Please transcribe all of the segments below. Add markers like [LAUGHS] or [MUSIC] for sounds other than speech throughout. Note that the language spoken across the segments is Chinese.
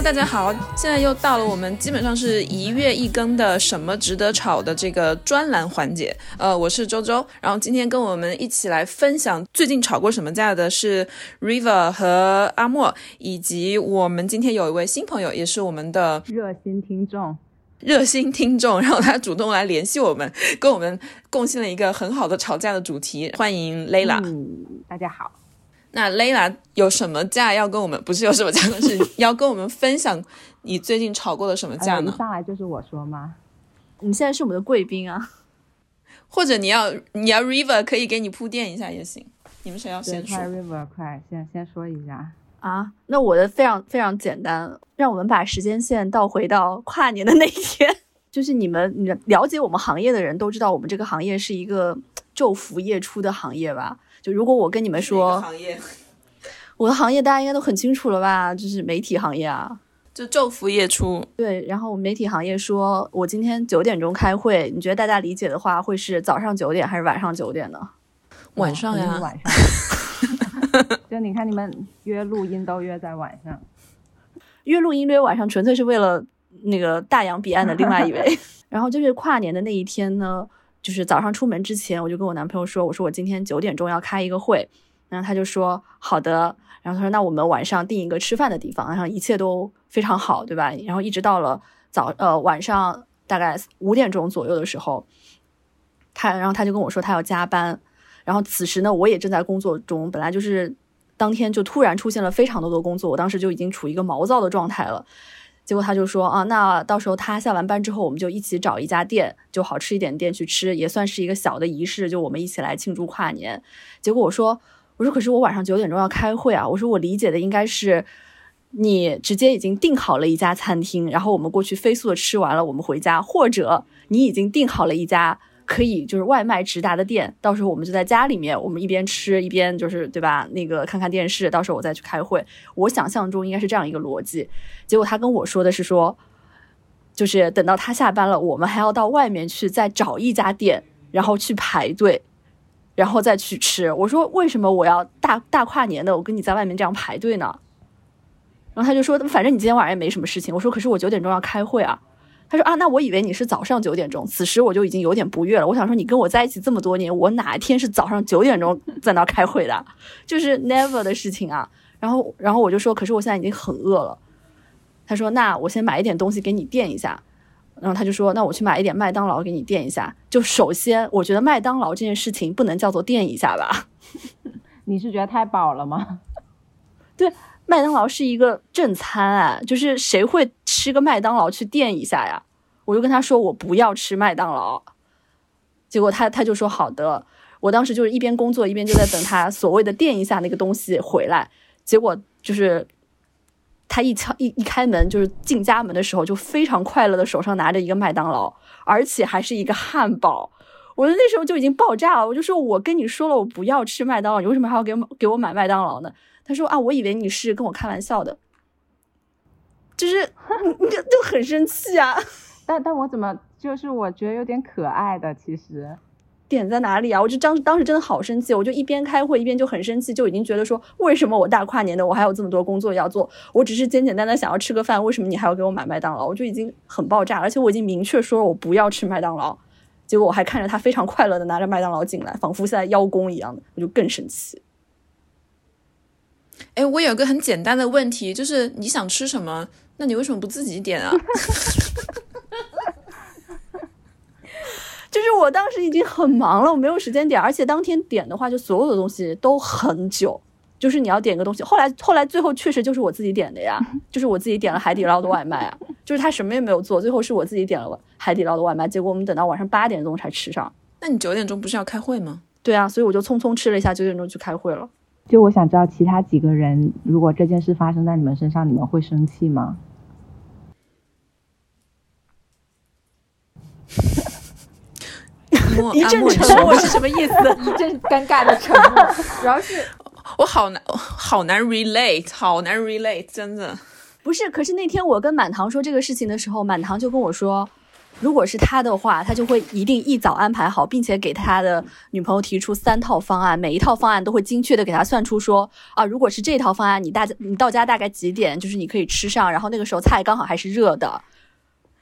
Hello，大家好，现在又到了我们基本上是一月一更的什么值得炒的这个专栏环节。呃，我是周周，然后今天跟我们一起来分享最近炒过什么价的是 River 和阿莫，以及我们今天有一位新朋友，也是我们的热心听众。热心听众，然后他主动来联系我们，跟我们贡献了一个很好的吵架的主题。欢迎 Layla，嗯，大家好。那 Layla 有什么架要跟我们？不是有什么架，是 [LAUGHS] 要跟我们分享你最近吵过的什么架呢？上来就是我说吗？你现在是我们的贵宾啊，或者你要你要 River 可以给你铺垫一下也行。你们谁要先说？River，快先先说一下。啊，那我的非常非常简单，让我们把时间线倒回到跨年的那一天。就是你们，你了解我们行业的人都知道，我们这个行业是一个昼伏夜出的行业吧？就如果我跟你们说，行业，[LAUGHS] 我的行业大家应该都很清楚了吧？就是媒体行业啊，就昼伏夜出。对，然后媒体行业说我今天九点钟开会，你觉得大家理解的话会是早上九点还是晚上九点呢？晚上呀，晚上。[LAUGHS] 就你看，你们约录音都约在晚上，约录音约晚上，纯粹是为了那个大洋彼岸的另外一位。[LAUGHS] 然后就是跨年的那一天呢，就是早上出门之前，我就跟我男朋友说，我说我今天九点钟要开一个会，然后他就说好的，然后他说那我们晚上定一个吃饭的地方，然后一切都非常好，对吧？然后一直到了早呃晚上大概五点钟左右的时候，他然后他就跟我说他要加班。然后此时呢，我也正在工作中。本来就是当天就突然出现了非常多的工作，我当时就已经处于一个毛躁的状态了。结果他就说啊，那到时候他下完班之后，我们就一起找一家店，就好吃一点店去吃，也算是一个小的仪式，就我们一起来庆祝跨年。结果我说，我说可是我晚上九点钟要开会啊。我说我理解的应该是你直接已经订好了一家餐厅，然后我们过去飞速的吃完了，我们回家，或者你已经订好了一家。可以就是外卖直达的店，到时候我们就在家里面，我们一边吃一边就是对吧？那个看看电视，到时候我再去开会。我想象中应该是这样一个逻辑，结果他跟我说的是说，就是等到他下班了，我们还要到外面去再找一家店，然后去排队，然后再去吃。我说为什么我要大大跨年的，我跟你在外面这样排队呢？然后他就说，反正你今天晚上也没什么事情。我说可是我九点钟要开会啊。他说啊，那我以为你是早上九点钟，此时我就已经有点不悦了。我想说，你跟我在一起这么多年，我哪一天是早上九点钟 [LAUGHS] 在那开会的？就是 never 的事情啊。然后，然后我就说，可是我现在已经很饿了。他说，那我先买一点东西给你垫一下。然后他就说，那我去买一点麦当劳给你垫一下。就首先，我觉得麦当劳这件事情不能叫做垫一下吧？[LAUGHS] 你是觉得太饱了吗？对。麦当劳是一个正餐啊，就是谁会吃个麦当劳去垫一下呀？我就跟他说我不要吃麦当劳，结果他他就说好的。我当时就是一边工作一边就在等他所谓的垫一下那个东西回来，结果就是他一敲一一开门就是进家门的时候就非常快乐的手上拿着一个麦当劳，而且还是一个汉堡。我那时候就已经爆炸了，我就说我跟你说了我不要吃麦当劳，你为什么还要给给我买麦当劳呢？他说啊，我以为你是跟我开玩笑的，就是就就很生气啊。[LAUGHS] 但但我怎么就是我觉得有点可爱的，其实点在哪里啊？我就当当时真的好生气，我就一边开会一边就很生气，就已经觉得说为什么我大跨年的我还有这么多工作要做？我只是简简单单想要吃个饭，为什么你还要给我买麦当劳？我就已经很爆炸，而且我已经明确说我不要吃麦当劳，结果我还看着他非常快乐的拿着麦当劳进来，仿佛现在邀功一样的，我就更生气。哎，我有个很简单的问题，就是你想吃什么？那你为什么不自己点啊？[LAUGHS] 就是我当时已经很忙了，我没有时间点，而且当天点的话，就所有的东西都很久。就是你要点个东西，后来后来最后确实就是我自己点的呀，[LAUGHS] 就是我自己点了海底捞的外卖啊，就是他什么也没有做，最后是我自己点了海底捞的外卖，结果我们等到晚上八点钟才吃上。那你九点钟不是要开会吗？对啊，所以我就匆匆吃了一下，九点钟去开会了。就我想知道，其他几个人如果这件事发生在你们身上，你们会生气吗？[LAUGHS] 一阵沉默是什么意思？[LAUGHS] 一阵尴尬的沉默。[LAUGHS] 主要是我好难，好难 relate，好难 relate，真的不是。可是那天我跟满堂说这个事情的时候，满堂就跟我说：“如果是他的话，他就会一定一早安排好，并且给他的女朋友提出三套方案，每一套方案都会精确的给他算出说啊，如果是这套方案，你大你到家大概几点，就是你可以吃上，然后那个时候菜刚好还是热的。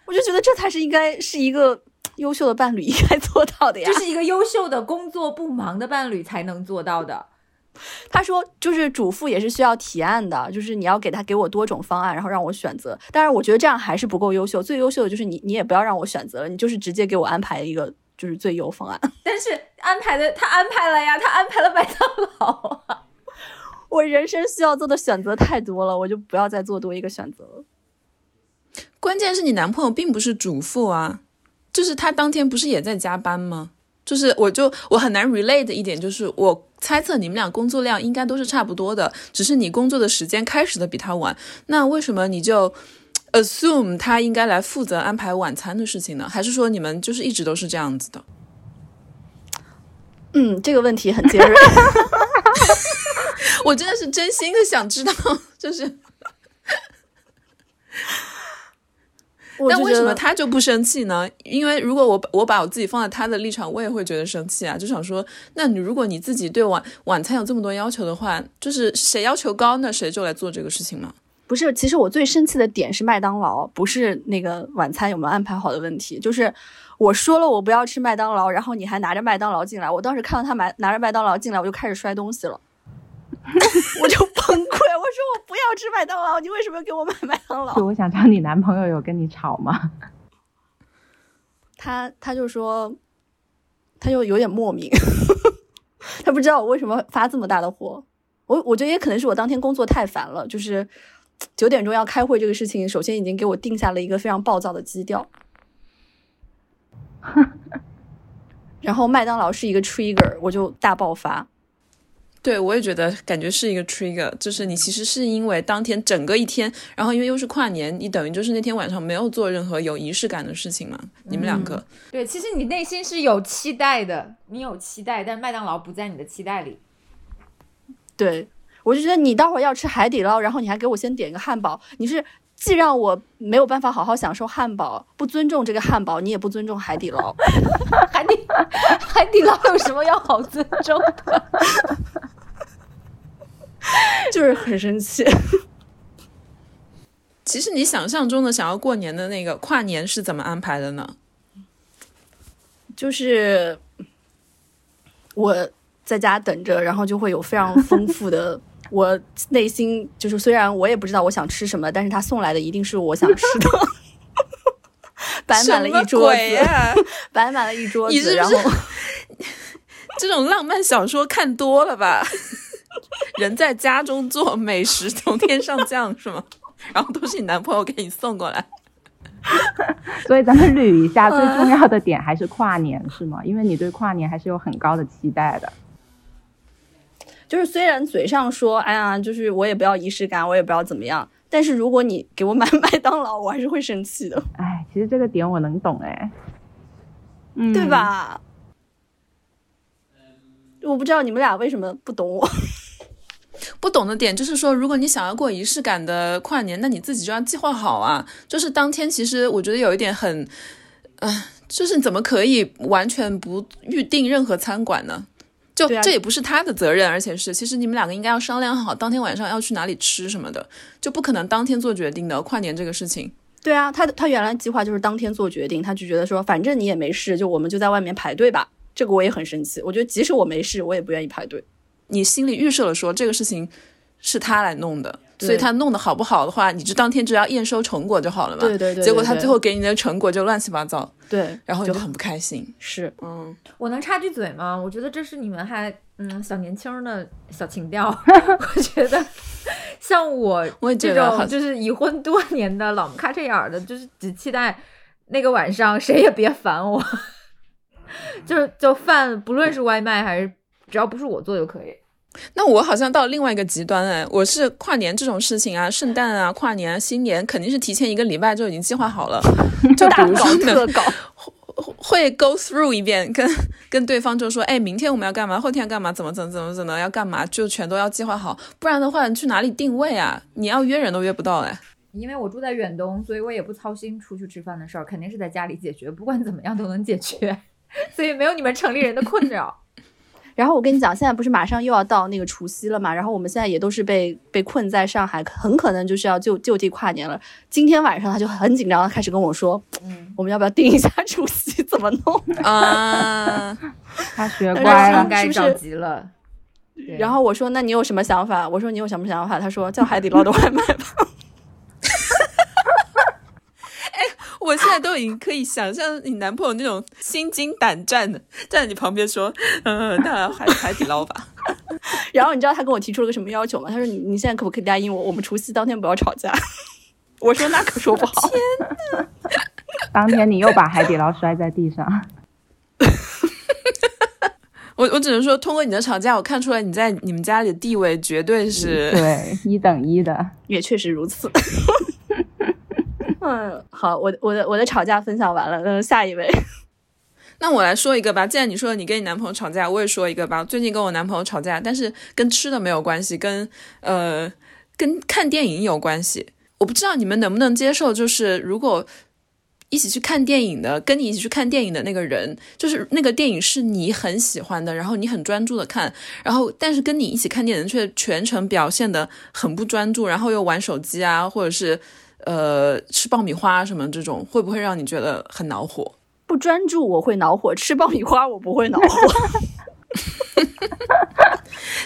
我就觉得这才是应该是一个优秀的伴侣应该做到的呀，就是一个优秀的工作不忙的伴侣才能做到的。他说，就是主妇也是需要提案的，就是你要给他给我多种方案，然后让我选择。但是我觉得这样还是不够优秀，最优秀的就是你，你也不要让我选择了，你就是直接给我安排一个就是最优方案。[LAUGHS] 但是安排的他安排了呀，他安排了麦当劳啊。[LAUGHS] 我人生需要做的选择太多了，我就不要再做多一个选择了。关键是你男朋友并不是主妇啊，就是他当天不是也在加班吗？就是我就我很难 relate 的一点就是，我猜测你们俩工作量应该都是差不多的，只是你工作的时间开始的比他晚。那为什么你就 assume 他应该来负责安排晚餐的事情呢？还是说你们就是一直都是这样子的？嗯，这个问题很尖锐，[LAUGHS] 我真的是真心的想知道，就是。那为什么他就不生气呢？因为如果我我把我自己放在他的立场，我也会觉得生气啊！就想说，那你如果你自己对晚晚餐有这么多要求的话，就是谁要求高，那谁就来做这个事情嘛？不是，其实我最生气的点是麦当劳，不是那个晚餐有没有安排好的问题。就是我说了我不要吃麦当劳，然后你还拿着麦当劳进来，我当时看到他买拿着麦当劳进来，我就开始摔东西了。[LAUGHS] 我就崩说我不要吃麦当劳，你为什么要给我买麦当劳？就 [LAUGHS] 我想知道你男朋友有跟你吵吗？他他就说，他就有点莫名，[LAUGHS] 他不知道我为什么发这么大的火。我我觉得也可能是我当天工作太烦了，就是九点钟要开会这个事情，首先已经给我定下了一个非常暴躁的基调。[LAUGHS] 然后麦当劳是一个 trigger，我就大爆发。对，我也觉得感觉是一个 trigger，就是你其实是因为当天整个一天，然后因为又是跨年，你等于就是那天晚上没有做任何有仪式感的事情嘛。你们两个，对，其实你内心是有期待的，你有期待，但麦当劳不在你的期待里。对，我就觉得你待会儿要吃海底捞，然后你还给我先点一个汉堡，你是既让我没有办法好好享受汉堡，不尊重这个汉堡，你也不尊重海底捞。[LAUGHS] 海底海底捞有什么要好尊重的？[LAUGHS] 就是很生气。其实你想象中的想要过年的那个跨年是怎么安排的呢？就是我在家等着，然后就会有非常丰富的。我内心就是，虽然我也不知道我想吃什么，但是他送来的一定是我想吃的。[LAUGHS] 摆满了一桌子，摆满了一桌子，然后这种浪漫小说看多了吧？[LAUGHS] 人在家中坐，美食从天上降，是吗？然后都是你男朋友给你送过来。[LAUGHS] 所以咱们捋一下，最重要的点还是跨年，是吗？因为你对跨年还是有很高的期待的。就是虽然嘴上说，哎呀，就是我也不要仪式感，我也不要怎么样，但是如果你给我买 [LAUGHS] 麦当劳，我还是会生气的。哎，其实这个点我能懂，哎，嗯，对吧？我不知道你们俩为什么不懂我。不懂的点就是说，如果你想要过仪式感的跨年，那你自己就要计划好啊。就是当天，其实我觉得有一点很，嗯，就是怎么可以完全不预定任何餐馆呢？就这也不是他的责任，而且是其实你们两个应该要商量好，当天晚上要去哪里吃什么的，就不可能当天做决定的。跨年这个事情，对啊，他他原来计划就是当天做决定，他就觉得说，反正你也没事，就我们就在外面排队吧。这个我也很生气，我觉得即使我没事，我也不愿意排队。你心里预设了说这个事情是他来弄的，所以他弄得好不好的话，你就当天只要验收成果就好了嘛。对对对。结果他最后给你的成果就乱七八糟。对。然后你就很不开心。是。嗯。我能插句嘴吗？我觉得这是你们还嗯小年轻的小情调。[LAUGHS] 我觉得像我我这种就是已婚多年的老咔哧眼儿的，就是只期待那个晚上谁也别烦我，[LAUGHS] 就是就饭不论是外卖还是。只要不是我做就可以。那我好像到另外一个极端哎，我是跨年这种事情啊，圣诞啊、跨年、啊、新年，肯定是提前一个礼拜就已经计划好了，[LAUGHS] 就比如说特搞，会 go through 一遍，跟跟对方就说，哎，明天我们要干嘛，后天要干嘛，怎么怎么怎么怎么要干嘛，就全都要计划好，不然的话，你去哪里定位啊？你要约人都约不到哎。因为我住在远东，所以我也不操心出去吃饭的事儿，肯定是在家里解决，不管怎么样都能解决，[LAUGHS] 所以没有你们城里人的困扰。然后我跟你讲，现在不是马上又要到那个除夕了嘛？然后我们现在也都是被被困在上海，很可能就是要就就地跨年了。今天晚上他就很紧张的开始跟我说：“嗯，我们要不要定一下 [LAUGHS] 除夕怎么弄啊？[LAUGHS] ”他学乖了，该着急了。然后我说：“那你有什么想法？”我说：“你有什么想法？”他说：“叫海底捞的外卖吧。”我现在都已经可以想象你男朋友那种心惊胆战的站在你旁边说：“嗯，那海海底捞吧。”然后你知道他跟我提出了个什么要求吗？他说：“你你现在可不可以答应我，我们除夕当天不要吵架？” [LAUGHS] 我说：“那可说不好。”天呐，当天你又把海底捞摔在地上。[LAUGHS] 我我只能说，通过你的吵架，我看出来你在你们家里的地位绝对是对一等一的，也确实如此。[LAUGHS] 嗯，好，我我的我的吵架分享完了，嗯，下一位，[LAUGHS] 那我来说一个吧。既然你说你跟你男朋友吵架，我也说一个吧。最近跟我男朋友吵架，但是跟吃的没有关系，跟呃跟看电影有关系。我不知道你们能不能接受，就是如果一起去看电影的，跟你一起去看电影的那个人，就是那个电影是你很喜欢的，然后你很专注的看，然后但是跟你一起看电影却全程表现的很不专注，然后又玩手机啊，或者是。呃，吃爆米花什么这种会不会让你觉得很恼火？不专注我会恼火，吃爆米花我不会恼火。[LAUGHS]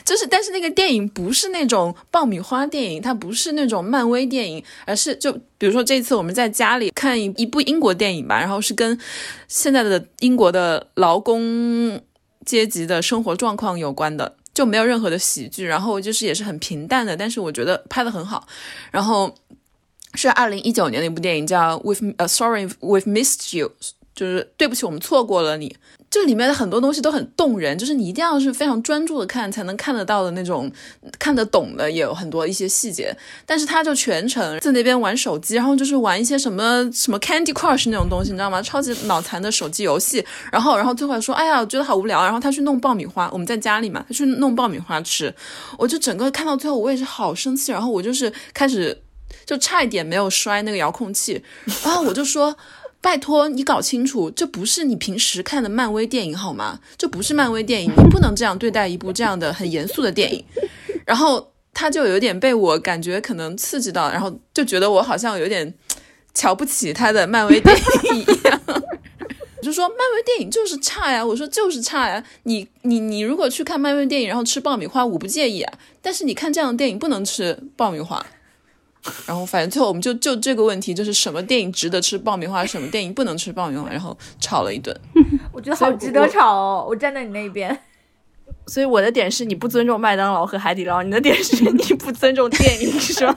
就是，但是那个电影不是那种爆米花电影，它不是那种漫威电影，而是就比如说这次我们在家里看一一部英国电影吧，然后是跟现在的英国的劳工阶级的生活状况有关的，就没有任何的喜剧，然后就是也是很平淡的，但是我觉得拍的很好，然后。是二零一九年的一部电影，叫《With 呃 Sorry We've Missed You》，就是对不起，我们错过了你。这里面的很多东西都很动人，就是你一定要是非常专注的看，才能看得到的那种，看得懂的也有很多一些细节。但是他就全程在那边玩手机，然后就是玩一些什么什么 Candy Crush 那种东西，你知道吗？超级脑残的手机游戏。然后，然后最后说，哎呀，我觉得好无聊。然后他去弄爆米花，我们在家里嘛，他去弄爆米花吃。我就整个看到最后，我也是好生气。然后我就是开始。就差一点没有摔那个遥控器，然后我就说：“拜托你搞清楚，这不是你平时看的漫威电影好吗？这不是漫威电影，你不能这样对待一部这样的很严肃的电影。”然后他就有点被我感觉可能刺激到，然后就觉得我好像有点瞧不起他的漫威电影一样，我 [LAUGHS] 就说漫威电影就是差呀，我说就是差呀。你你你如果去看漫威电影，然后吃爆米花，我不介意啊。但是你看这样的电影不能吃爆米花。然后，反正最后我们就就这个问题，就是什么电影值得吃爆米花，什么电影不能吃爆米花，然后吵了一顿。[LAUGHS] 我觉得好值得吵哦，我站在你那边。所以我的点是你不尊重麦当劳和海底捞，你的点是你不尊重电影，是吗？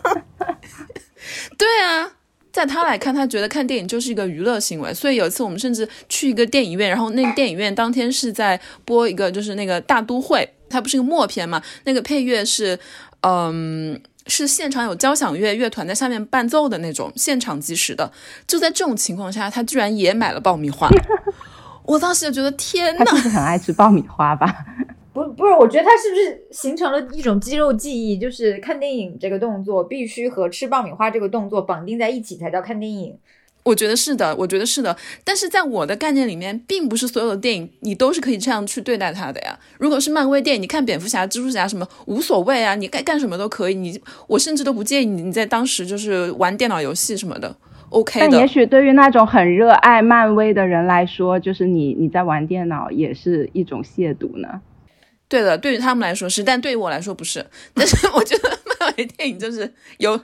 [LAUGHS] 对啊，在他来看，他觉得看电影就是一个娱乐行为。所以有一次我们甚至去一个电影院，然后那个电影院当天是在播一个就是那个大都会，它不是一个默片嘛？那个配乐是嗯。是现场有交响乐乐团在下面伴奏的那种现场即时的，就在这种情况下，他居然也买了爆米花，[LAUGHS] 我当时就觉得天呐，他是很爱吃爆米花吧？不，不是，我觉得他是不是形成了一种肌肉记忆，就是看电影这个动作必须和吃爆米花这个动作绑定在一起才叫看电影。我觉得是的，我觉得是的，但是在我的概念里面，并不是所有的电影你都是可以这样去对待它的呀。如果是漫威电影，你看蝙蝠侠、蜘蛛侠什么无所谓啊，你该干什么都可以，你我甚至都不介意你你在当时就是玩电脑游戏什么的，OK 的。但也许对于那种很热爱漫威的人来说，就是你你在玩电脑也是一种亵渎呢。对的，对于他们来说是，但对于我来说不是。但是我觉得漫威电影就是游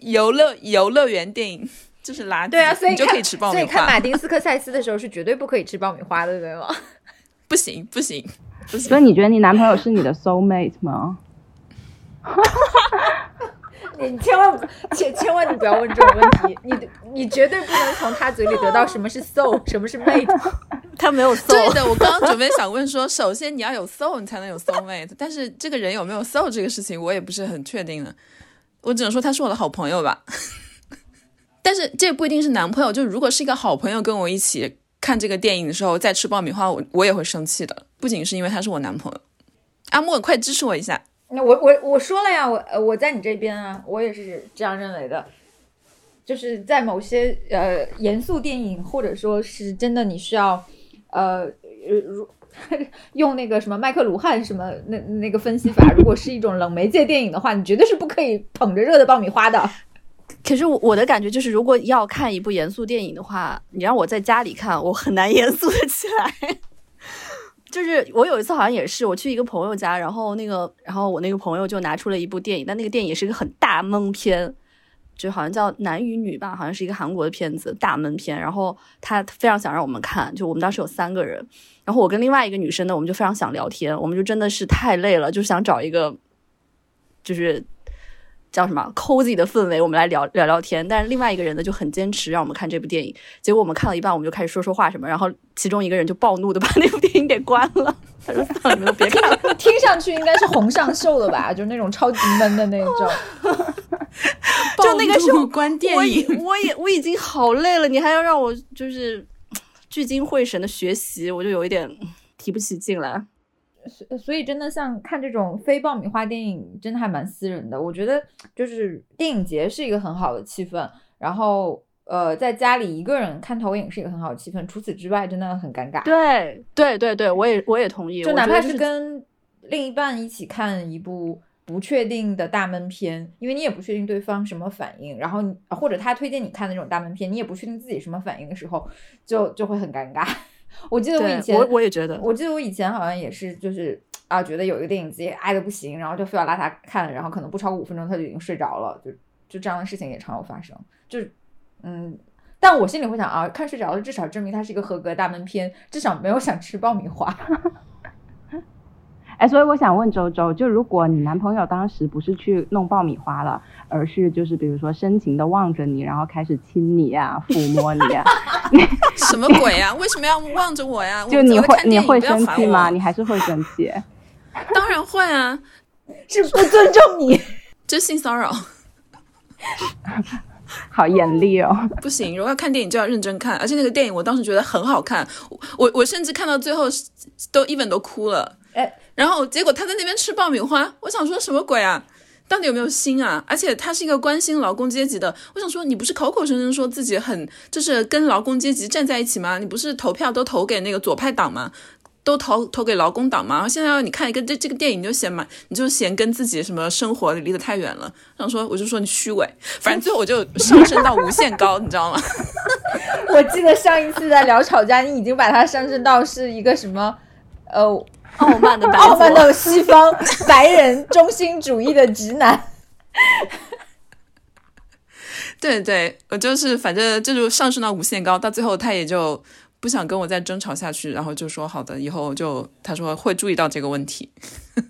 游乐游乐园电影。就是垃圾，对啊，所以就可以吃爆米花。所以看马丁斯科塞斯的时候是绝对不可以吃爆米花的，对吗？[LAUGHS] 不行，不行，不行。所以你觉得你男朋友是你的 soul mate 吗？你千万千千万你不要问这种问题，你你绝对不能从他嘴里得到什么是 soul，什么是 mate，[LAUGHS] 他没有 soul。对的，[LAUGHS] 我刚刚准备想问说，首先你要有 soul，你才能有 soul mate，但是这个人有没有 soul 这个事情，我也不是很确定的。我只能说他是我的好朋友吧。但是这不一定是男朋友，就如果是一个好朋友跟我一起看这个电影的时候再吃爆米花，我我也会生气的。不仅是因为他是我男朋友，阿莫快支持我一下。那我我我说了呀，我我在你这边啊，我也是这样认为的。就是在某些呃严肃电影，或者说是真的你需要呃如 [LAUGHS] 用那个什么麦克卢汉什么那那个分析法，如果是一种冷媒介电影的话，你绝对是不可以捧着热的爆米花的。可是我的感觉就是，如果要看一部严肃电影的话，你让我在家里看，我很难严肃的起来。[LAUGHS] 就是我有一次好像也是，我去一个朋友家，然后那个，然后我那个朋友就拿出了一部电影，但那个电影是一个很大闷片，就好像叫《男与女》吧，好像是一个韩国的片子，大闷片。然后他非常想让我们看，就我们当时有三个人，然后我跟另外一个女生呢，我们就非常想聊天，我们就真的是太累了，就想找一个，就是。叫什么 cozy 的氛围，我们来聊聊聊天。但是另外一个人呢就很坚持让我们看这部电影。结果我们看了一半，我们就开始说说话什么，然后其中一个人就暴怒的把那部电影给关了。他说：“算了，你们别看了。”听上去应该是红上秀的吧？就是那种超级闷的那种。[LAUGHS] 就那个时候关电影，我也我已经好累了，你还要让我就是聚精会神的学习，我就有一点提不起劲来。所所以真的像看这种非爆米花电影，真的还蛮私人的。我觉得就是电影节是一个很好的气氛，然后呃，在家里一个人看投影是一个很好的气氛。除此之外，真的很尴尬。对对对对，我也我也同意。就哪怕是跟另一半一起看一部不确定的大闷片，因为你也不确定对方什么反应，然后或者他推荐你看那种大闷片，你也不确定自己什么反应的时候，就就会很尴尬。我记得我以前，我我也觉得，我记得我以前好像也是，就是啊，觉得有一个电影自己爱的不行，然后就非要拉他看，然后可能不超过五分钟他就已经睡着了，就就这样的事情也常有发生。就嗯，但我心里会想啊，看睡着了至少证明它是一个合格大闷片，至少没有想吃爆米花。哎，所以我想问周周，就如果你男朋友当时不是去弄爆米花了，而是就是比如说深情的望着你，然后开始亲你啊，抚摸你啊，[LAUGHS] [LAUGHS] 什么鬼啊？为什么要望着我呀？就你会你会生气吗？你还是会生气？[LAUGHS] 当然会啊，是不尊重你，这性骚扰，好严厉哦！不行，如果要看电影就要认真看，而且那个电影我当时觉得很好看，我我甚至看到最后都 even 都哭了。哎，然后结果他在那边吃爆米花，我想说什么鬼啊？到底有没有心啊？而且他是一个关心劳工阶级的，我想说你不是口口声声说自己很就是跟劳工阶级站在一起吗？你不是投票都投给那个左派党吗？都投投给劳工党吗？现在要你看一个这这个电影，你就嫌嘛，你就嫌跟自己什么生活离得太远了。想说我就说你虚伪，反正最后我就上升到无限高，你知道吗？[LAUGHS] 我记得上一次在聊吵架，你已经把它上升到是一个什么呃。傲慢的白傲慢的西方 [LAUGHS] 白人中心主义的直男，[LAUGHS] 对对，我就是反正这就上升到无限高，到最后他也就不想跟我再争吵下去，然后就说好的，以后就他说会注意到这个问题。[LAUGHS]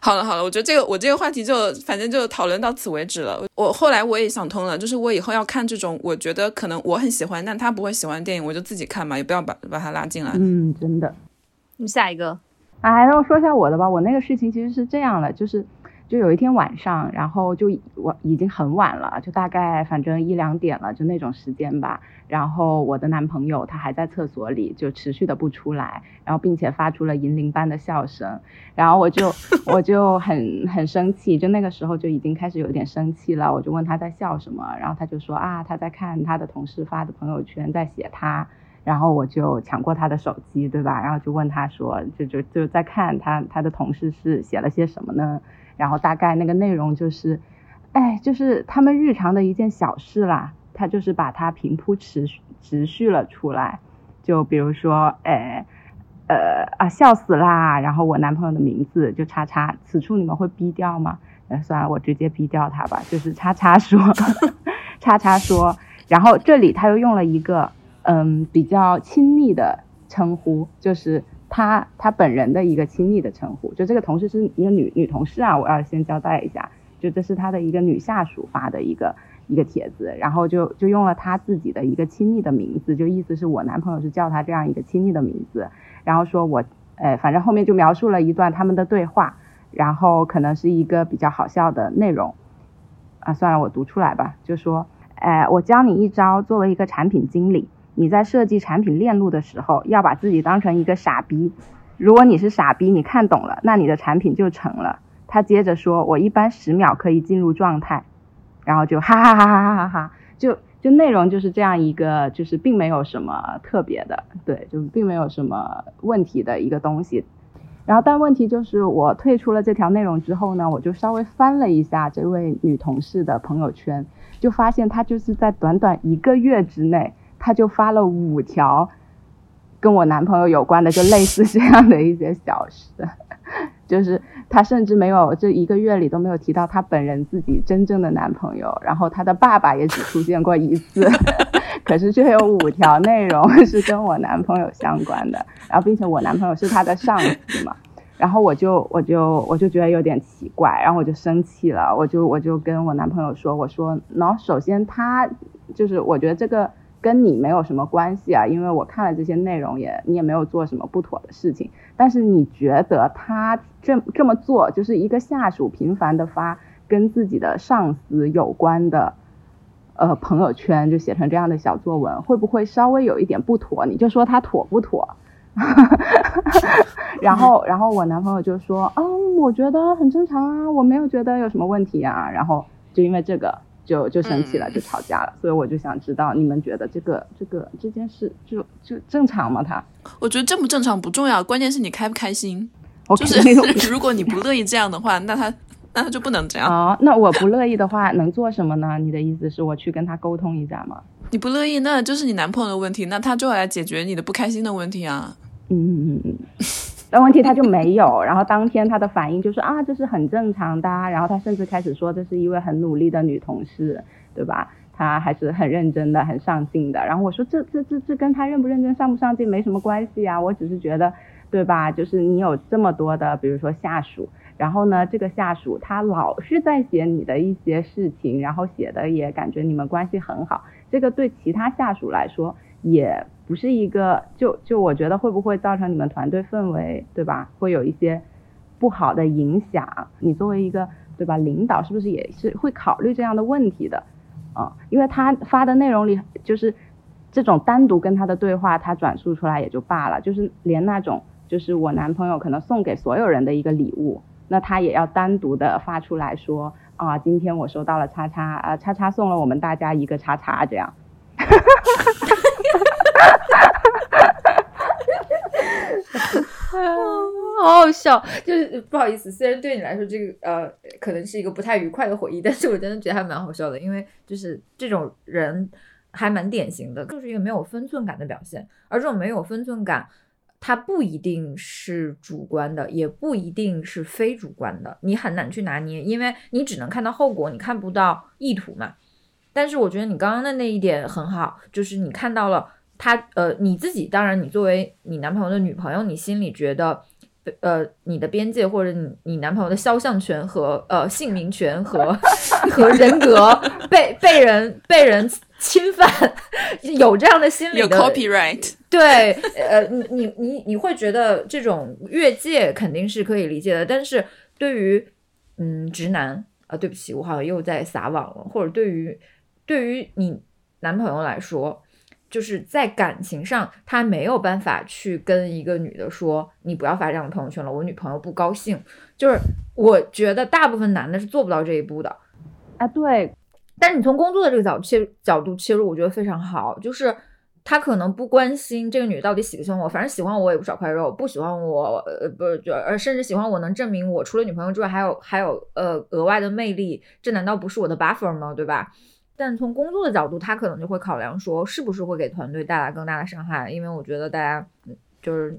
好了好了，我觉得这个我这个话题就反正就讨论到此为止了。我后来我也想通了，就是我以后要看这种我觉得可能我很喜欢，但他不会喜欢电影，我就自己看嘛，也不要把把他拉进来。嗯，真的。下一个，哎，那我说一下我的吧。我那个事情其实是这样的，就是，就有一天晚上，然后就我已经很晚了，就大概反正一两点了，就那种时间吧。然后我的男朋友他还在厕所里，就持续的不出来，然后并且发出了银铃般的笑声。然后我就 [LAUGHS] 我就很很生气，就那个时候就已经开始有点生气了。我就问他在笑什么，然后他就说啊，他在看他的同事发的朋友圈，在写他。然后我就抢过他的手机，对吧？然后就问他说，就就就在看他他的同事是写了些什么呢？然后大概那个内容就是，哎，就是他们日常的一件小事啦。他就是把它平铺持续了出来。就比如说，哎，呃啊，笑死啦！然后我男朋友的名字就叉叉，此处你们会逼掉吗？呃，算了，我直接逼掉他吧。就是叉叉说，[LAUGHS] 叉叉说，然后这里他又用了一个。嗯，比较亲密的称呼，就是他他本人的一个亲密的称呼。就这个同事是一个女女同事啊，我要先交代一下，就这是他的一个女下属发的一个一个帖子，然后就就用了他自己的一个亲昵的名字，就意思是我男朋友是叫他这样一个亲昵的名字，然后说我，哎，反正后面就描述了一段他们的对话，然后可能是一个比较好笑的内容，啊，算了，我读出来吧，就说，哎，我教你一招，作为一个产品经理。你在设计产品链路的时候，要把自己当成一个傻逼。如果你是傻逼，你看懂了，那你的产品就成了。他接着说：“我一般十秒可以进入状态。”然后就哈哈哈哈哈哈哈。就就内容就是这样一个，就是并没有什么特别的，对，就并没有什么问题的一个东西。然后，但问题就是我退出了这条内容之后呢，我就稍微翻了一下这位女同事的朋友圈，就发现她就是在短短一个月之内，她就发了五条跟我男朋友有关的，就类似这样的一些小事。就是她甚至没有这一个月里都没有提到她本人自己真正的男朋友，然后她的爸爸也只出现过一次，[LAUGHS] 可是却有五条内容是跟我男朋友相关的，然后并且我男朋友是她的上司嘛，然后我就我就我就觉得有点奇怪，然后我就生气了，我就我就跟我男朋友说，我说，然后首先他就是我觉得这个。跟你没有什么关系啊，因为我看了这些内容也你也没有做什么不妥的事情。但是你觉得他这这么做，就是一个下属频繁的发跟自己的上司有关的，呃朋友圈就写成这样的小作文，会不会稍微有一点不妥？你就说他妥不妥？[LAUGHS] 然后然后我男朋友就说，嗯，我觉得很正常啊，我没有觉得有什么问题啊。然后就因为这个。就就生气了，就吵架了，所以我就想知道你们觉得这个这个这件事就就正常吗？他？我觉得正不正常不重要，关键是你开不开心。就是 [LAUGHS] 如果你不乐意这样的话，那他那他就不能这样。哦，那我不乐意的话能做什么呢？你的意思是我去跟他沟通一下吗？你不乐意，那就是你男朋友的问题，那他就要来解决你的不开心的问题啊。嗯嗯嗯嗯。但问题他就没有，然后当天他的反应就是啊，这是很正常的，然后他甚至开始说这是一位很努力的女同事，对吧？她还是很认真的、很上进的。然后我说这这这这跟他认不认真、上不上进没什么关系啊，我只是觉得，对吧？就是你有这么多的，比如说下属，然后呢，这个下属他老是在写你的一些事情，然后写的也感觉你们关系很好，这个对其他下属来说也。不是一个，就就我觉得会不会造成你们团队氛围，对吧？会有一些不好的影响。你作为一个，对吧？领导是不是也是会考虑这样的问题的？啊，因为他发的内容里就是这种单独跟他的对话，他转述出来也就罢了，就是连那种就是我男朋友可能送给所有人的一个礼物，那他也要单独的发出来说啊，今天我收到了叉叉啊，叉叉送了我们大家一个叉叉这样。[LAUGHS] [LAUGHS] 好好笑，就是不好意思，虽然对你来说这个呃可能是一个不太愉快的回忆，但是我真的觉得还蛮好笑的，因为就是这种人还蛮典型的，[LAUGHS] 就是一个没有分寸感的表现。而这种没有分寸感，它不一定是主观的，也不一定是非主观的，你很难去拿捏，因为你只能看到后果，你看不到意图嘛。但是我觉得你刚刚的那一点很好，就是你看到了他，呃，你自己，当然你作为你男朋友的女朋友，你心里觉得，呃，你的边界或者你你男朋友的肖像权和呃姓名权和 [LAUGHS] 和人格被被人被人侵犯，有这样的心理有 copyright，对，呃，你你你你会觉得这种越界肯定是可以理解的，但是对于嗯直男啊，对不起，我好像又在撒网了，或者对于。对于你男朋友来说，就是在感情上，他没有办法去跟一个女的说：“你不要发这样的朋友圈了，我女朋友不高兴。”就是我觉得大部分男的是做不到这一步的啊。对，但是你从工作的这个角切角度切入，我觉得非常好。就是他可能不关心这个女的到底喜不喜欢我，反正喜欢我也不少块肉，不喜欢我呃不就呃甚至喜欢我能证明我除了女朋友之外还有还有呃额外的魅力，这难道不是我的 buffer 吗？对吧？但从工作的角度，他可能就会考量说，是不是会给团队带来更大的伤害？因为我觉得大家就是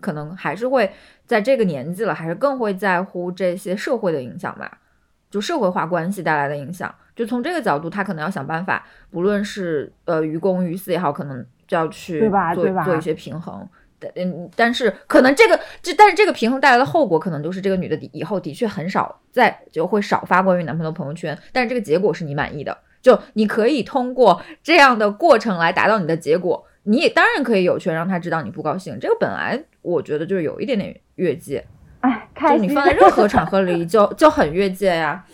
可能还是会在这个年纪了，还是更会在乎这些社会的影响吧，就社会化关系带来的影响。就从这个角度，他可能要想办法，不论是呃于公于私也好，可能就要去做做一些平衡。嗯，但是可能这个这，但是这个平衡带来的后果，可能就是这个女的以后的确很少再就会少发关于男朋友的朋友圈，但是这个结果是你满意的。就你可以通过这样的过程来达到你的结果，你也当然可以有权让他知道你不高兴。这个本来我觉得就是有一点点越界，哎，就你放在任何场合里 [LAUGHS] 就就很越界呀。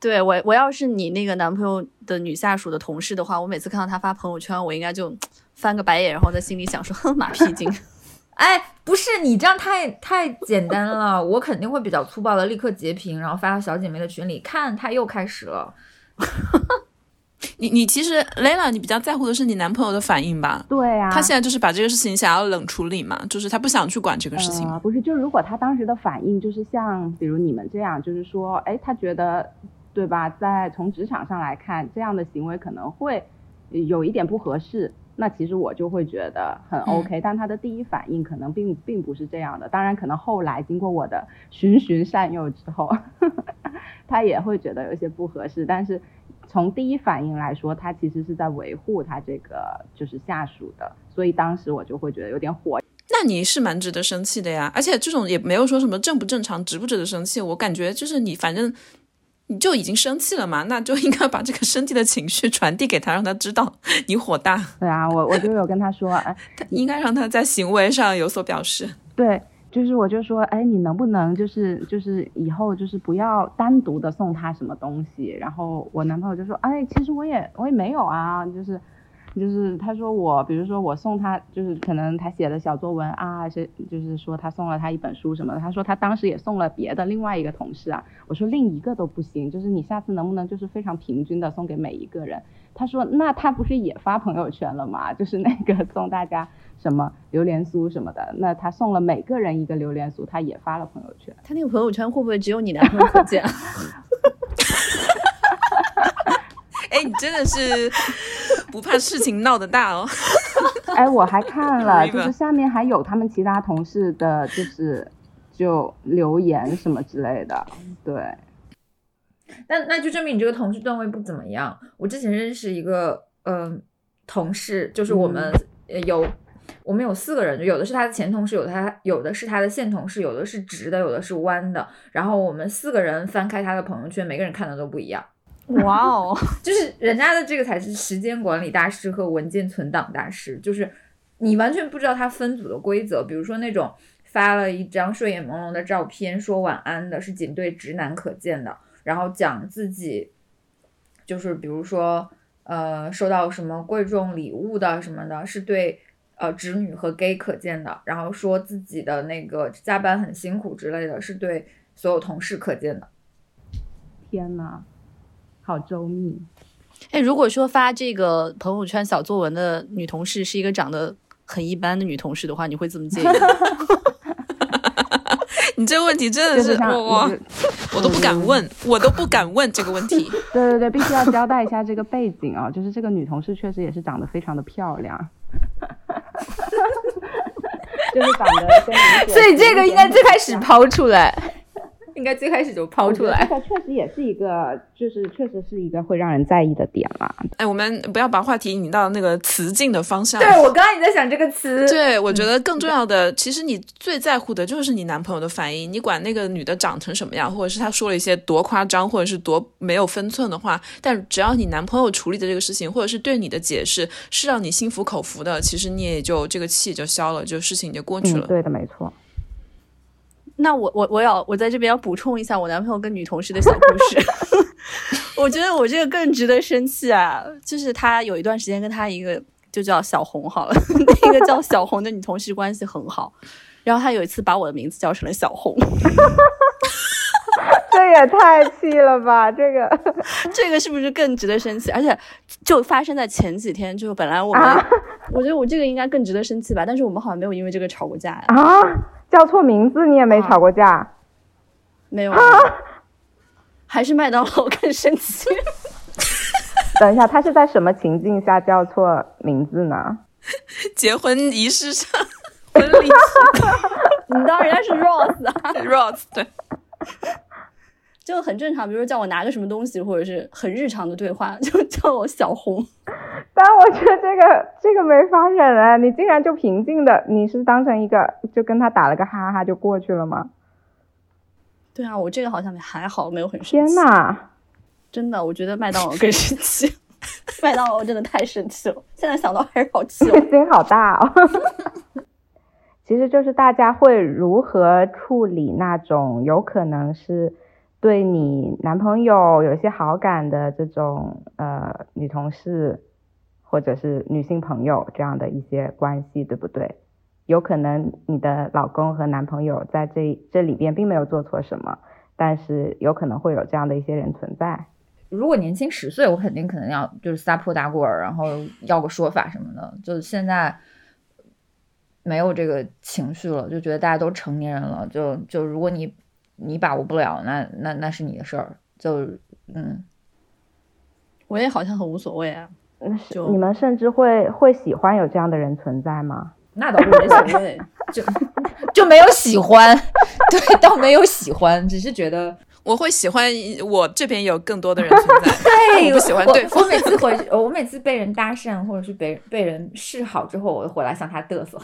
对我，我要是你那个男朋友的女下属的同事的话，我每次看到他发朋友圈，我应该就翻个白眼，然后在心里想说，哼，马屁精。[LAUGHS] 哎，不是你这样太太简单了，我肯定会比较粗暴的立刻截屏，然后发到小姐妹的群里，看他又开始了。你你其实 Lela，你比较在乎的是你男朋友的反应吧？对啊，他现在就是把这个事情想要冷处理嘛，就是他不想去管这个事情。不是，就是如果他当时的反应就是像比如你们这样，就是说，哎，他觉得，对吧？在从职场上来看，这样的行为可能会有一点不合适，那其实我就会觉得很 OK。但他的第一反应可能并并不是这样的，当然可能后来经过我的循循善诱之后，[LAUGHS] 他也会觉得有些不合适，但是。从第一反应来说，他其实是在维护他这个就是下属的，所以当时我就会觉得有点火。那你是蛮值得生气的呀，而且这种也没有说什么正不正常、值不值得生气。我感觉就是你反正你就已经生气了嘛，那就应该把这个生气的情绪 [LAUGHS] 传递给他，让他知道你火大。对啊，我我就有跟他说，哎，应该让他在行为上有所表示。对。就是我就说，哎，你能不能就是就是以后就是不要单独的送他什么东西？然后我男朋友就说，哎，其实我也我也没有啊，就是就是他说我，比如说我送他，就是可能他写的小作文啊，是就是说他送了他一本书什么的。他说他当时也送了别的另外一个同事啊。我说另一个都不行，就是你下次能不能就是非常平均的送给每一个人？他说那他不是也发朋友圈了吗？就是那个送大家。什么榴莲酥什么的，那他送了每个人一个榴莲酥，他也发了朋友圈。他那个朋友圈会不会只有你男朋友可见？[LAUGHS] 哎，你真的是不怕事情闹得大哦。哎，我还看了，[LAUGHS] 就是下面还有他们其他同事的，就是就留言什么之类的。对，那那就证明你这个同事段位不怎么样。我之前认识一个嗯同事，就是我们有。我们有四个人，有的是他的前同事，有的他有的是他的现同事，有的是直的，有的是弯的。然后我们四个人翻开他的朋友圈，每个人看的都不一样。哇哦，[LAUGHS] 就是人家的这个才是时间管理大师和文件存档大师，就是你完全不知道他分组的规则。比如说那种发了一张睡眼朦胧的照片说晚安的，是仅对直男可见的。然后讲自己就是比如说呃收到什么贵重礼物的什么的，是对。呃，侄女和 gay 可见的，然后说自己的那个加班很辛苦之类的，是对所有同事可见的。天呐，好周密！哎，如果说发这个朋友圈小作文的女同事是一个长得很一般的女同事的话，你会怎么介意？[LAUGHS] 你这个问题真的是我我我都不敢问，我都不敢问这个问题。[LAUGHS] 对对对，必须要交代一下这个背景啊，就是这个女同事确实也是长得非常的漂亮。[LAUGHS] 就是长得，所以这个应该最开始抛出来。应该最开始就抛出来，这个确实也是一个，就是确实是一个会让人在意的点啦。哎，我们不要把话题引到那个词境的方向。对我刚刚也在想这个词。对，我觉得更重要的，其实你最在乎的就是你男朋友的反应。你管那个女的长成什么样，或者是她说了一些多夸张，或者是多没有分寸的话，但只要你男朋友处理的这个事情，或者是对你的解释是让你心服口服的，其实你也就这个气就消了，就事情就过去了。对的，没错。那我我我要我在这边要补充一下我男朋友跟女同事的小故事，[LAUGHS] 我觉得我这个更值得生气啊！就是他有一段时间跟他一个就叫小红好了，[LAUGHS] 那个叫小红的女同事关系很好，然后他有一次把我的名字叫成了小红，这也太气了吧！这个这个是不是更值得生气？而且就发生在前几天，就本来我们我觉得我这个应该更值得生气吧，但是我们好像没有因为这个吵过架呀啊。叫错名字，你也没吵过架，没有啊，还是麦当劳更生气。[LAUGHS] 等一下，他是在什么情境下叫错名字呢？结婚仪式上，婚礼。[LAUGHS] 你当人家是 Rose 啊？Rose 对。就很正常，比如说叫我拿个什么东西，或者是很日常的对话，就 [LAUGHS] 叫我小红。[LAUGHS] 但我觉得这个这个没法忍啊！你竟然就平静的，你是当成一个就跟他打了个哈哈就过去了吗？对啊，我这个好像还好，没有很生气。天呐，真的，我觉得麦当劳更生气，[LAUGHS] 麦当劳真的太生气了，现在想到还是好气，心好大哦。其实就是大家会如何处理那种有可能是。对你男朋友有些好感的这种呃女同事，或者是女性朋友这样的一些关系，对不对？有可能你的老公和男朋友在这这里边并没有做错什么，但是有可能会有这样的一些人存在。如果年轻十岁，我肯定可能要就是撒泼打滚，然后要个说法什么的。就现在没有这个情绪了，就觉得大家都成年人了，就就如果你你把握不了，那那那是你的事儿。就嗯，我也好像很无所谓啊。就你们甚至会会喜欢有这样的人存在吗？[LAUGHS] 那倒无所谓，就 [LAUGHS] 就没有喜欢，[LAUGHS] 对，倒没有喜欢，只是觉得。我会喜欢我这边有更多的人存在，对，我喜欢对方。我每次回，我每次被人搭讪或者是被被人示好之后，我就回来向他嘚瑟。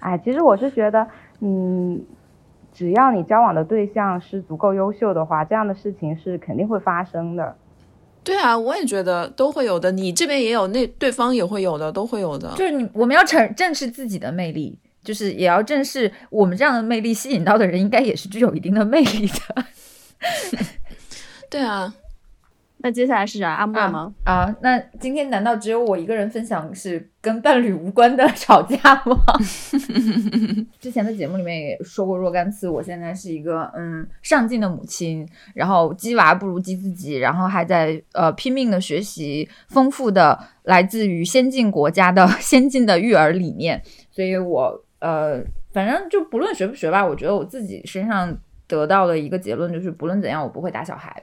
哎，其实我是觉得，嗯，只要你交往的对象是足够优秀的话，这样的事情是肯定会发生的。对啊，我也觉得都会有的。你这边也有，那对方也会有的，都会有的。就是你，我们要承正视自己的魅力。就是也要正视我们这样的魅力，吸引到的人应该也是具有一定的魅力的。[LAUGHS] 对啊，那接下来是啥？阿莫吗？啊，那今天难道只有我一个人分享是跟伴侣无关的 [LAUGHS] 吵架吗？[LAUGHS] 之前的节目里面也说过若干次，我现在是一个嗯上进的母亲，然后鸡娃不如鸡自己，然后还在呃拼命的学习丰富的来自于先进国家的 [LAUGHS] 先进的育儿理念，所以我。呃，反正就不论学不学吧，我觉得我自己身上得到的一个结论就是，不论怎样，我不会打小孩，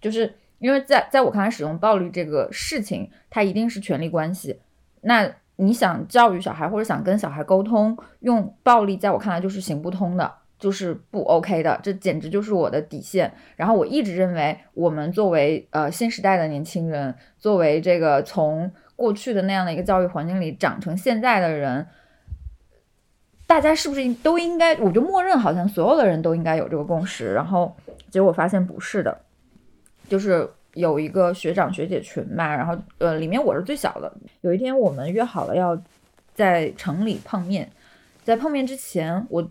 就是因为在在我看来，使用暴力这个事情，它一定是权力关系。那你想教育小孩或者想跟小孩沟通，用暴力，在我看来就是行不通的，就是不 OK 的，这简直就是我的底线。然后我一直认为，我们作为呃新时代的年轻人，作为这个从过去的那样的一个教育环境里长成现在的人。大家是不是都应该？我就默认好像所有的人都应该有这个共识，然后结果发现不是的，就是有一个学长学姐群嘛，然后呃里面我是最小的。有一天我们约好了要在城里碰面，在碰面之前，我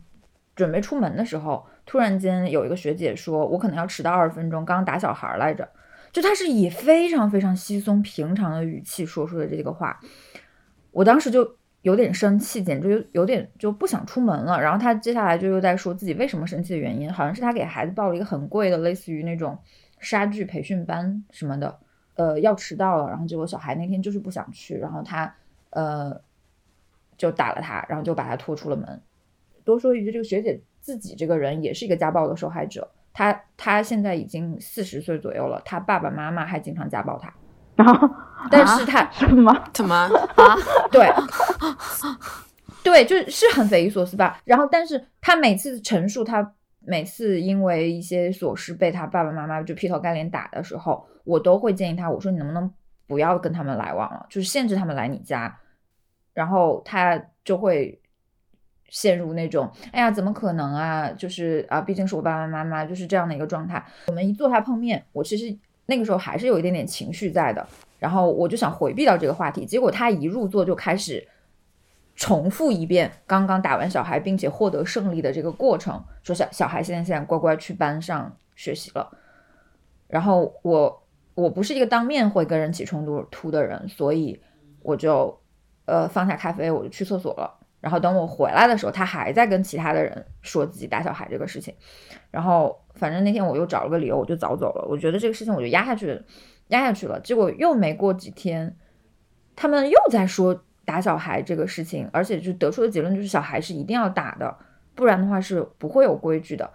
准备出门的时候，突然间有一个学姐说，我可能要迟到二十分钟，刚刚打小孩来着，就她是以非常非常稀松平常的语气说出的这个话，我当时就。有点生气，简直有有点就不想出门了。然后他接下来就又在说自己为什么生气的原因，好像是他给孩子报了一个很贵的，类似于那种杀剧培训班什么的，呃，要迟到了。然后结果小孩那天就是不想去，然后他呃就打了他，然后就把他拖出了门。多说一句，这个学姐自己这个人也是一个家暴的受害者，她她现在已经四十岁左右了，她爸爸妈妈还经常家暴她。然后，但是他什么？[LAUGHS] 怎么啊？对，对，就是很匪夷所思吧。然后，但是他每次陈述，他每次因为一些琐事被他爸爸妈妈就劈头盖脸打的时候，我都会建议他，我说你能不能不要跟他们来往了，就是限制他们来你家。然后他就会陷入那种，哎呀，怎么可能啊？就是啊，毕竟是我爸爸妈妈，就是这样的一个状态。我们一坐下碰面，我其实。那个时候还是有一点点情绪在的，然后我就想回避掉这个话题，结果他一入座就开始重复一遍刚刚打完小孩并且获得胜利的这个过程，说小小孩现在现在乖乖去班上学习了。然后我我不是一个当面会跟人起冲突突的人，所以我就呃放下咖啡，我就去厕所了。然后等我回来的时候，他还在跟其他的人说自己打小孩这个事情。然后反正那天我又找了个理由，我就早走了。我觉得这个事情我就压下去，压下去了。结果又没过几天，他们又在说打小孩这个事情，而且就得出的结论就是小孩是一定要打的，不然的话是不会有规矩的。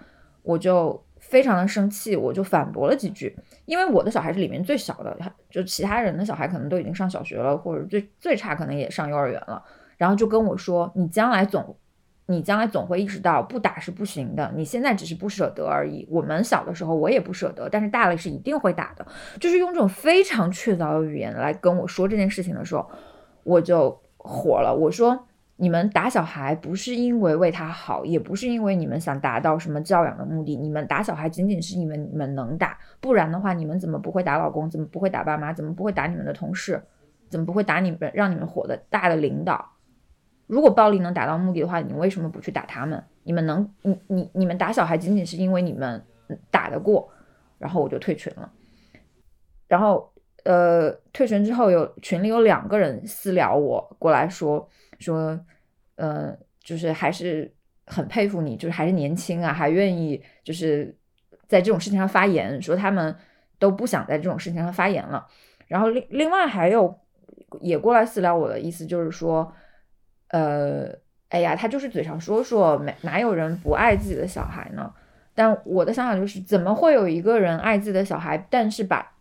我就非常的生气，我就反驳了几句，因为我的小孩是里面最小的，就其他人的小孩可能都已经上小学了，或者最最差可能也上幼儿园了。然后就跟我说：“你将来总，你将来总会意识到不打是不行的。你现在只是不舍得而已。我们小的时候我也不舍得，但是大了是一定会打的。就是用这种非常确凿的语言来跟我说这件事情的时候，我就火了。我说：你们打小孩不是因为为他好，也不是因为你们想达到什么教养的目的。你们打小孩仅仅是因为你们能打，不然的话，你们怎么不会打老公？怎么不会打爸妈？怎么不会打你们的同事？怎么不会打你们让你们火的大的领导？”如果暴力能达到目的的话，你为什么不去打他们？你们能，你你你们打小孩仅仅是因为你们打得过，然后我就退群了。然后呃，退群之后有群里有两个人私聊我过来说说，呃，就是还是很佩服你，就是还是年轻啊，还愿意就是在这种事情上发言，说他们都不想在这种事情上发言了。然后另另外还有也过来私聊我的意思就是说，呃，哎呀，他就是嘴上说说，没哪有人不爱自己的小孩呢？但我的想法就是，怎么会有一个人爱自己的小孩，但是把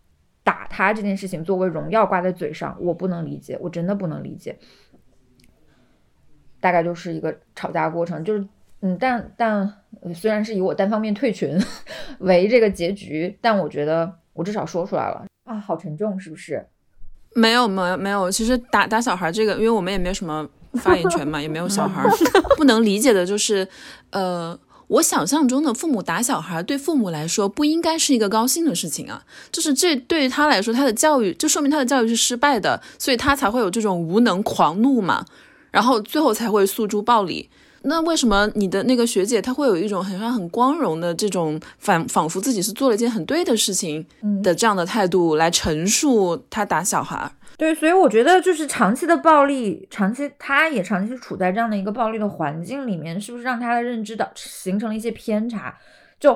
打他这件事情作为荣耀挂在嘴上？我不能理解，我真的不能理解。大概就是一个吵架过程，就是嗯，但但虽然是以我单方面退群 [LAUGHS] 为这个结局，但我觉得我至少说出来了啊，好沉重，是不是？没有没有没有，其实打打小孩这个，因为我们也没有什么发言权嘛，也没有小孩，[LAUGHS] 不能理解的就是，呃，我想象中的父母打小孩，对父母来说不应该是一个高兴的事情啊，就是这对于他来说，他的教育就说明他的教育是失败的，所以他才会有这种无能狂怒嘛。然后最后才会诉诸暴力。那为什么你的那个学姐她会有一种很像很光荣的这种仿仿佛自己是做了一件很对的事情的这样的态度来陈述她打小孩？对，所以我觉得就是长期的暴力，长期他也长期处在这样的一个暴力的环境里面，是不是让他的认知的形成了一些偏差？就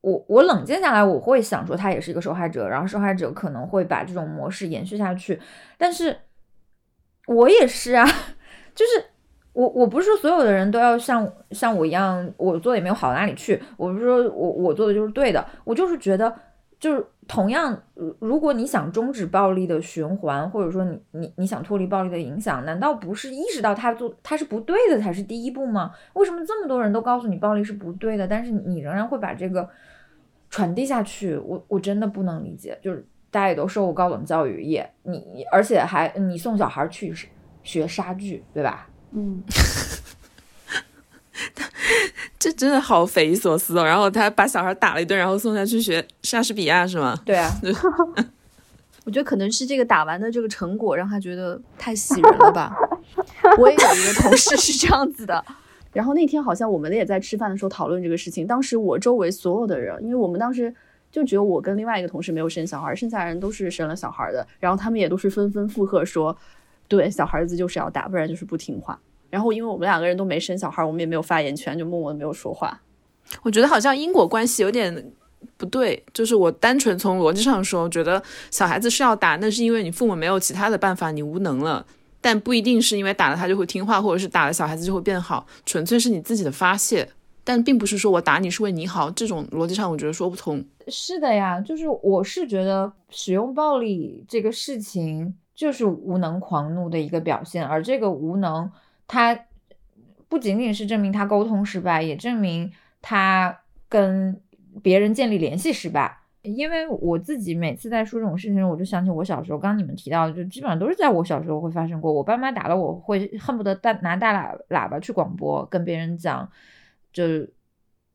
我我冷静下来，我会想说他也是一个受害者，然后受害者可能会把这种模式延续下去，但是我也是啊。就是我，我不是说所有的人都要像像我一样，我做的也没有好到哪里去。我不是说我我做的就是对的，我就是觉得，就是同样，如果你想终止暴力的循环，或者说你你你想脱离暴力的影响，难道不是意识到他做他是不对的才是第一步吗？为什么这么多人都告诉你暴力是不对的，但是你仍然会把这个传递下去？我我真的不能理解。就是大家也都受过高等教育，也你而且还你送小孩去。学杀剧，对吧？嗯，[LAUGHS] 这真的好匪夷所思哦。然后他把小孩打了一顿，然后送他去学莎士比亚，是吗？对啊。[LAUGHS] 我觉得可能是这个打完的这个成果让他觉得太喜人了吧。我也有一个同事是这样子的。然后那天好像我们也在吃饭的时候讨论这个事情。当时我周围所有的人，因为我们当时就只有我跟另外一个同事没有生小孩，剩下人都是生了小孩的。然后他们也都是纷纷附和说。对，小孩子就是要打，不然就是不听话。然后，因为我们两个人都没生小孩，我们也没有发言权，就默默的没有说话。我觉得好像因果关系有点不对。就是我单纯从逻辑上说，觉得小孩子是要打，那是因为你父母没有其他的办法，你无能了。但不一定是因为打了他就会听话，或者是打了小孩子就会变好，纯粹是你自己的发泄。但并不是说我打你是为你好，这种逻辑上我觉得说不通。是的呀，就是我是觉得使用暴力这个事情。就是无能狂怒的一个表现，而这个无能，他不仅仅是证明他沟通失败，也证明他跟别人建立联系失败。因为我自己每次在说这种事情，我就想起我小时候，刚刚你们提到的，就基本上都是在我小时候会发生过。我爸妈打了我，会恨不得大拿大喇喇叭去广播，跟别人讲，就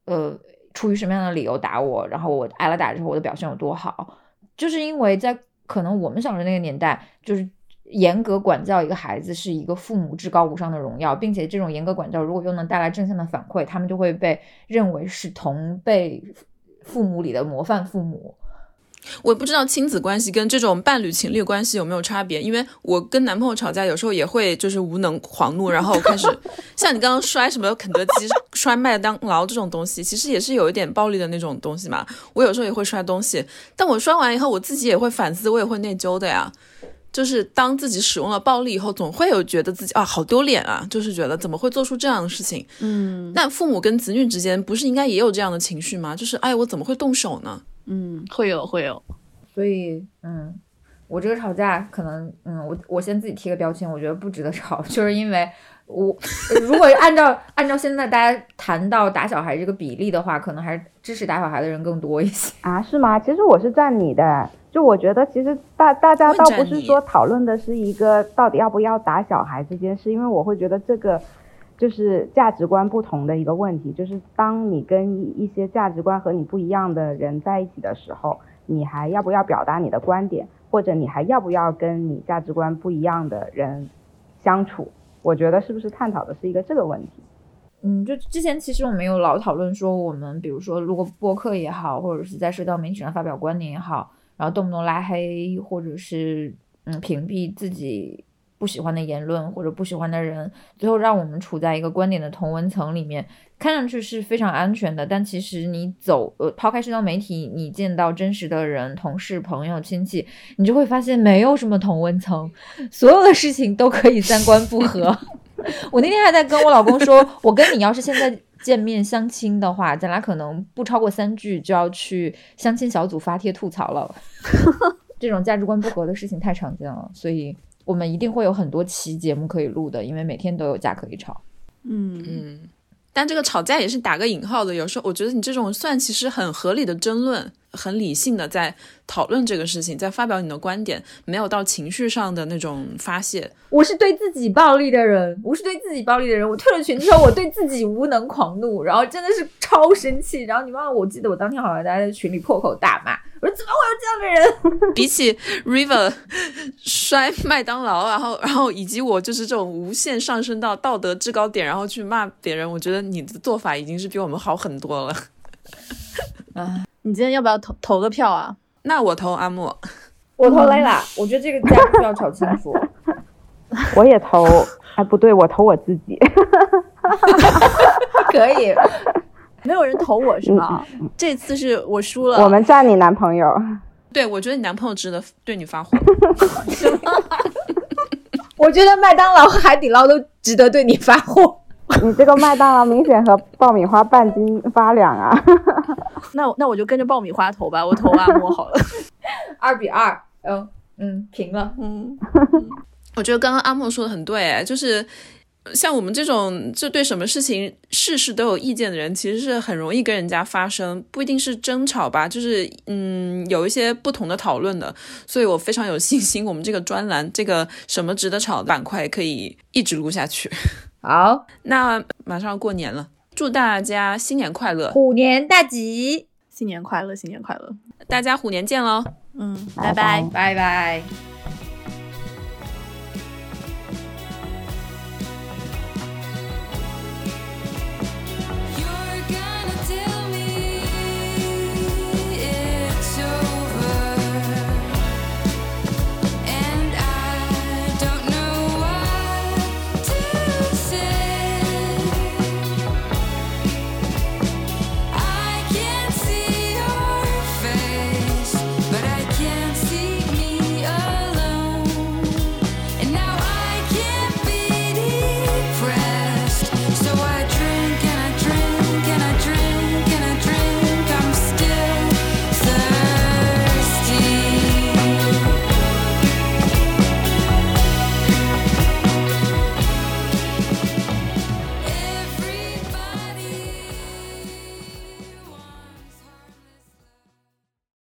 呃出于什么样的理由打我，然后我挨了打之后我的表现有多好，就是因为在。可能我们小时候那个年代，就是严格管教一个孩子是一个父母至高无上的荣耀，并且这种严格管教如果又能带来正向的反馈，他们就会被认为是同辈父母里的模范父母。我不知道亲子关系跟这种伴侣情侣关系有没有差别，因为我跟男朋友吵架，有时候也会就是无能狂怒，然后开始 [LAUGHS] 像你刚刚摔什么肯德基、摔麦当劳这种东西，其实也是有一点暴力的那种东西嘛。我有时候也会摔东西，但我摔完以后，我自己也会反思，我也会内疚的呀。就是当自己使用了暴力以后，总会有觉得自己啊好丢脸啊，就是觉得怎么会做出这样的事情。嗯，那父母跟子女之间不是应该也有这样的情绪吗？就是哎，我怎么会动手呢？嗯，会有会有，所以嗯，我这个吵架可能嗯，我我先自己贴个标签，我觉得不值得吵，[LAUGHS] 就是因为我如果按照按照现在大家谈到打小孩这个比例的话，可能还是支持打小孩的人更多一些啊？是吗？其实我是站你的，就我觉得其实大大家倒不是说讨论的是一个到底要不要打小孩这件事，因为我会觉得这个。就是价值观不同的一个问题，就是当你跟一些价值观和你不一样的人在一起的时候，你还要不要表达你的观点，或者你还要不要跟你价值观不一样的人相处？我觉得是不是探讨的是一个这个问题？嗯，就之前其实我们有老讨论说，我们比如说如果播客也好，或者是在社交媒体上发表观点也好，然后动不动拉黑或者是嗯屏蔽自己。不喜欢的言论或者不喜欢的人，最后让我们处在一个观点的同温层里面，看上去是非常安全的。但其实你走呃抛开社交媒体，你见到真实的人、同事、朋友、亲戚，你就会发现没有什么同温层，所有的事情都可以三观不合。[LAUGHS] 我那天还在跟我老公说，我跟你要是现在见面相亲的话，咱俩可能不超过三句就要去相亲小组发帖吐槽了。[LAUGHS] 这种价值观不合的事情太常见了，所以我们一定会有很多期节目可以录的，因为每天都有架可以吵。嗯嗯，但这个吵架也是打个引号的，有时候我觉得你这种算其实很合理的争论。很理性的在讨论这个事情，在发表你的观点，没有到情绪上的那种发泄。我是对自己暴力的人，我是对自己暴力的人。我退了群之后，我对自己无能狂怒，然后真的是超生气。然后你忘了，我记得我当天好像在群里破口大骂，我说怎么会有这样的人？[LAUGHS] 比起 River 摔麦当劳，然后然后以及我就是这种无限上升到道德制高点，然后去骂别人，我觉得你的做法已经是比我们好很多了。[LAUGHS] 啊。你今天要不要投投个票啊？[LAUGHS] 那我投阿莫，我投雷拉。我觉得这个家需要吵清楚。我也投，哎，不对，我投我自己。可以，没有人投我是吗？这次是我输了。我们赞你男朋友。对，我觉得你男朋友值得对你发火。[LAUGHS] 我觉得麦当劳和海底捞都值得对你发火。你这个麦当劳明显和爆米花半斤八两啊！[LAUGHS] 那那我就跟着爆米花投吧，我投阿莫好了。[LAUGHS] 二比二，嗯嗯，平了。嗯，我觉得刚刚阿莫说的很对，就是像我们这种就对什么事情事事都有意见的人，其实是很容易跟人家发生，不一定是争吵吧，就是嗯有一些不同的讨论的。所以我非常有信心，我们这个专栏这个什么值得吵的板块可以一直录下去。[LAUGHS] 好，那马上过年了，祝大家新年快乐，虎年大吉，新年快乐，新年快乐，大家虎年见喽，嗯，拜拜，拜拜。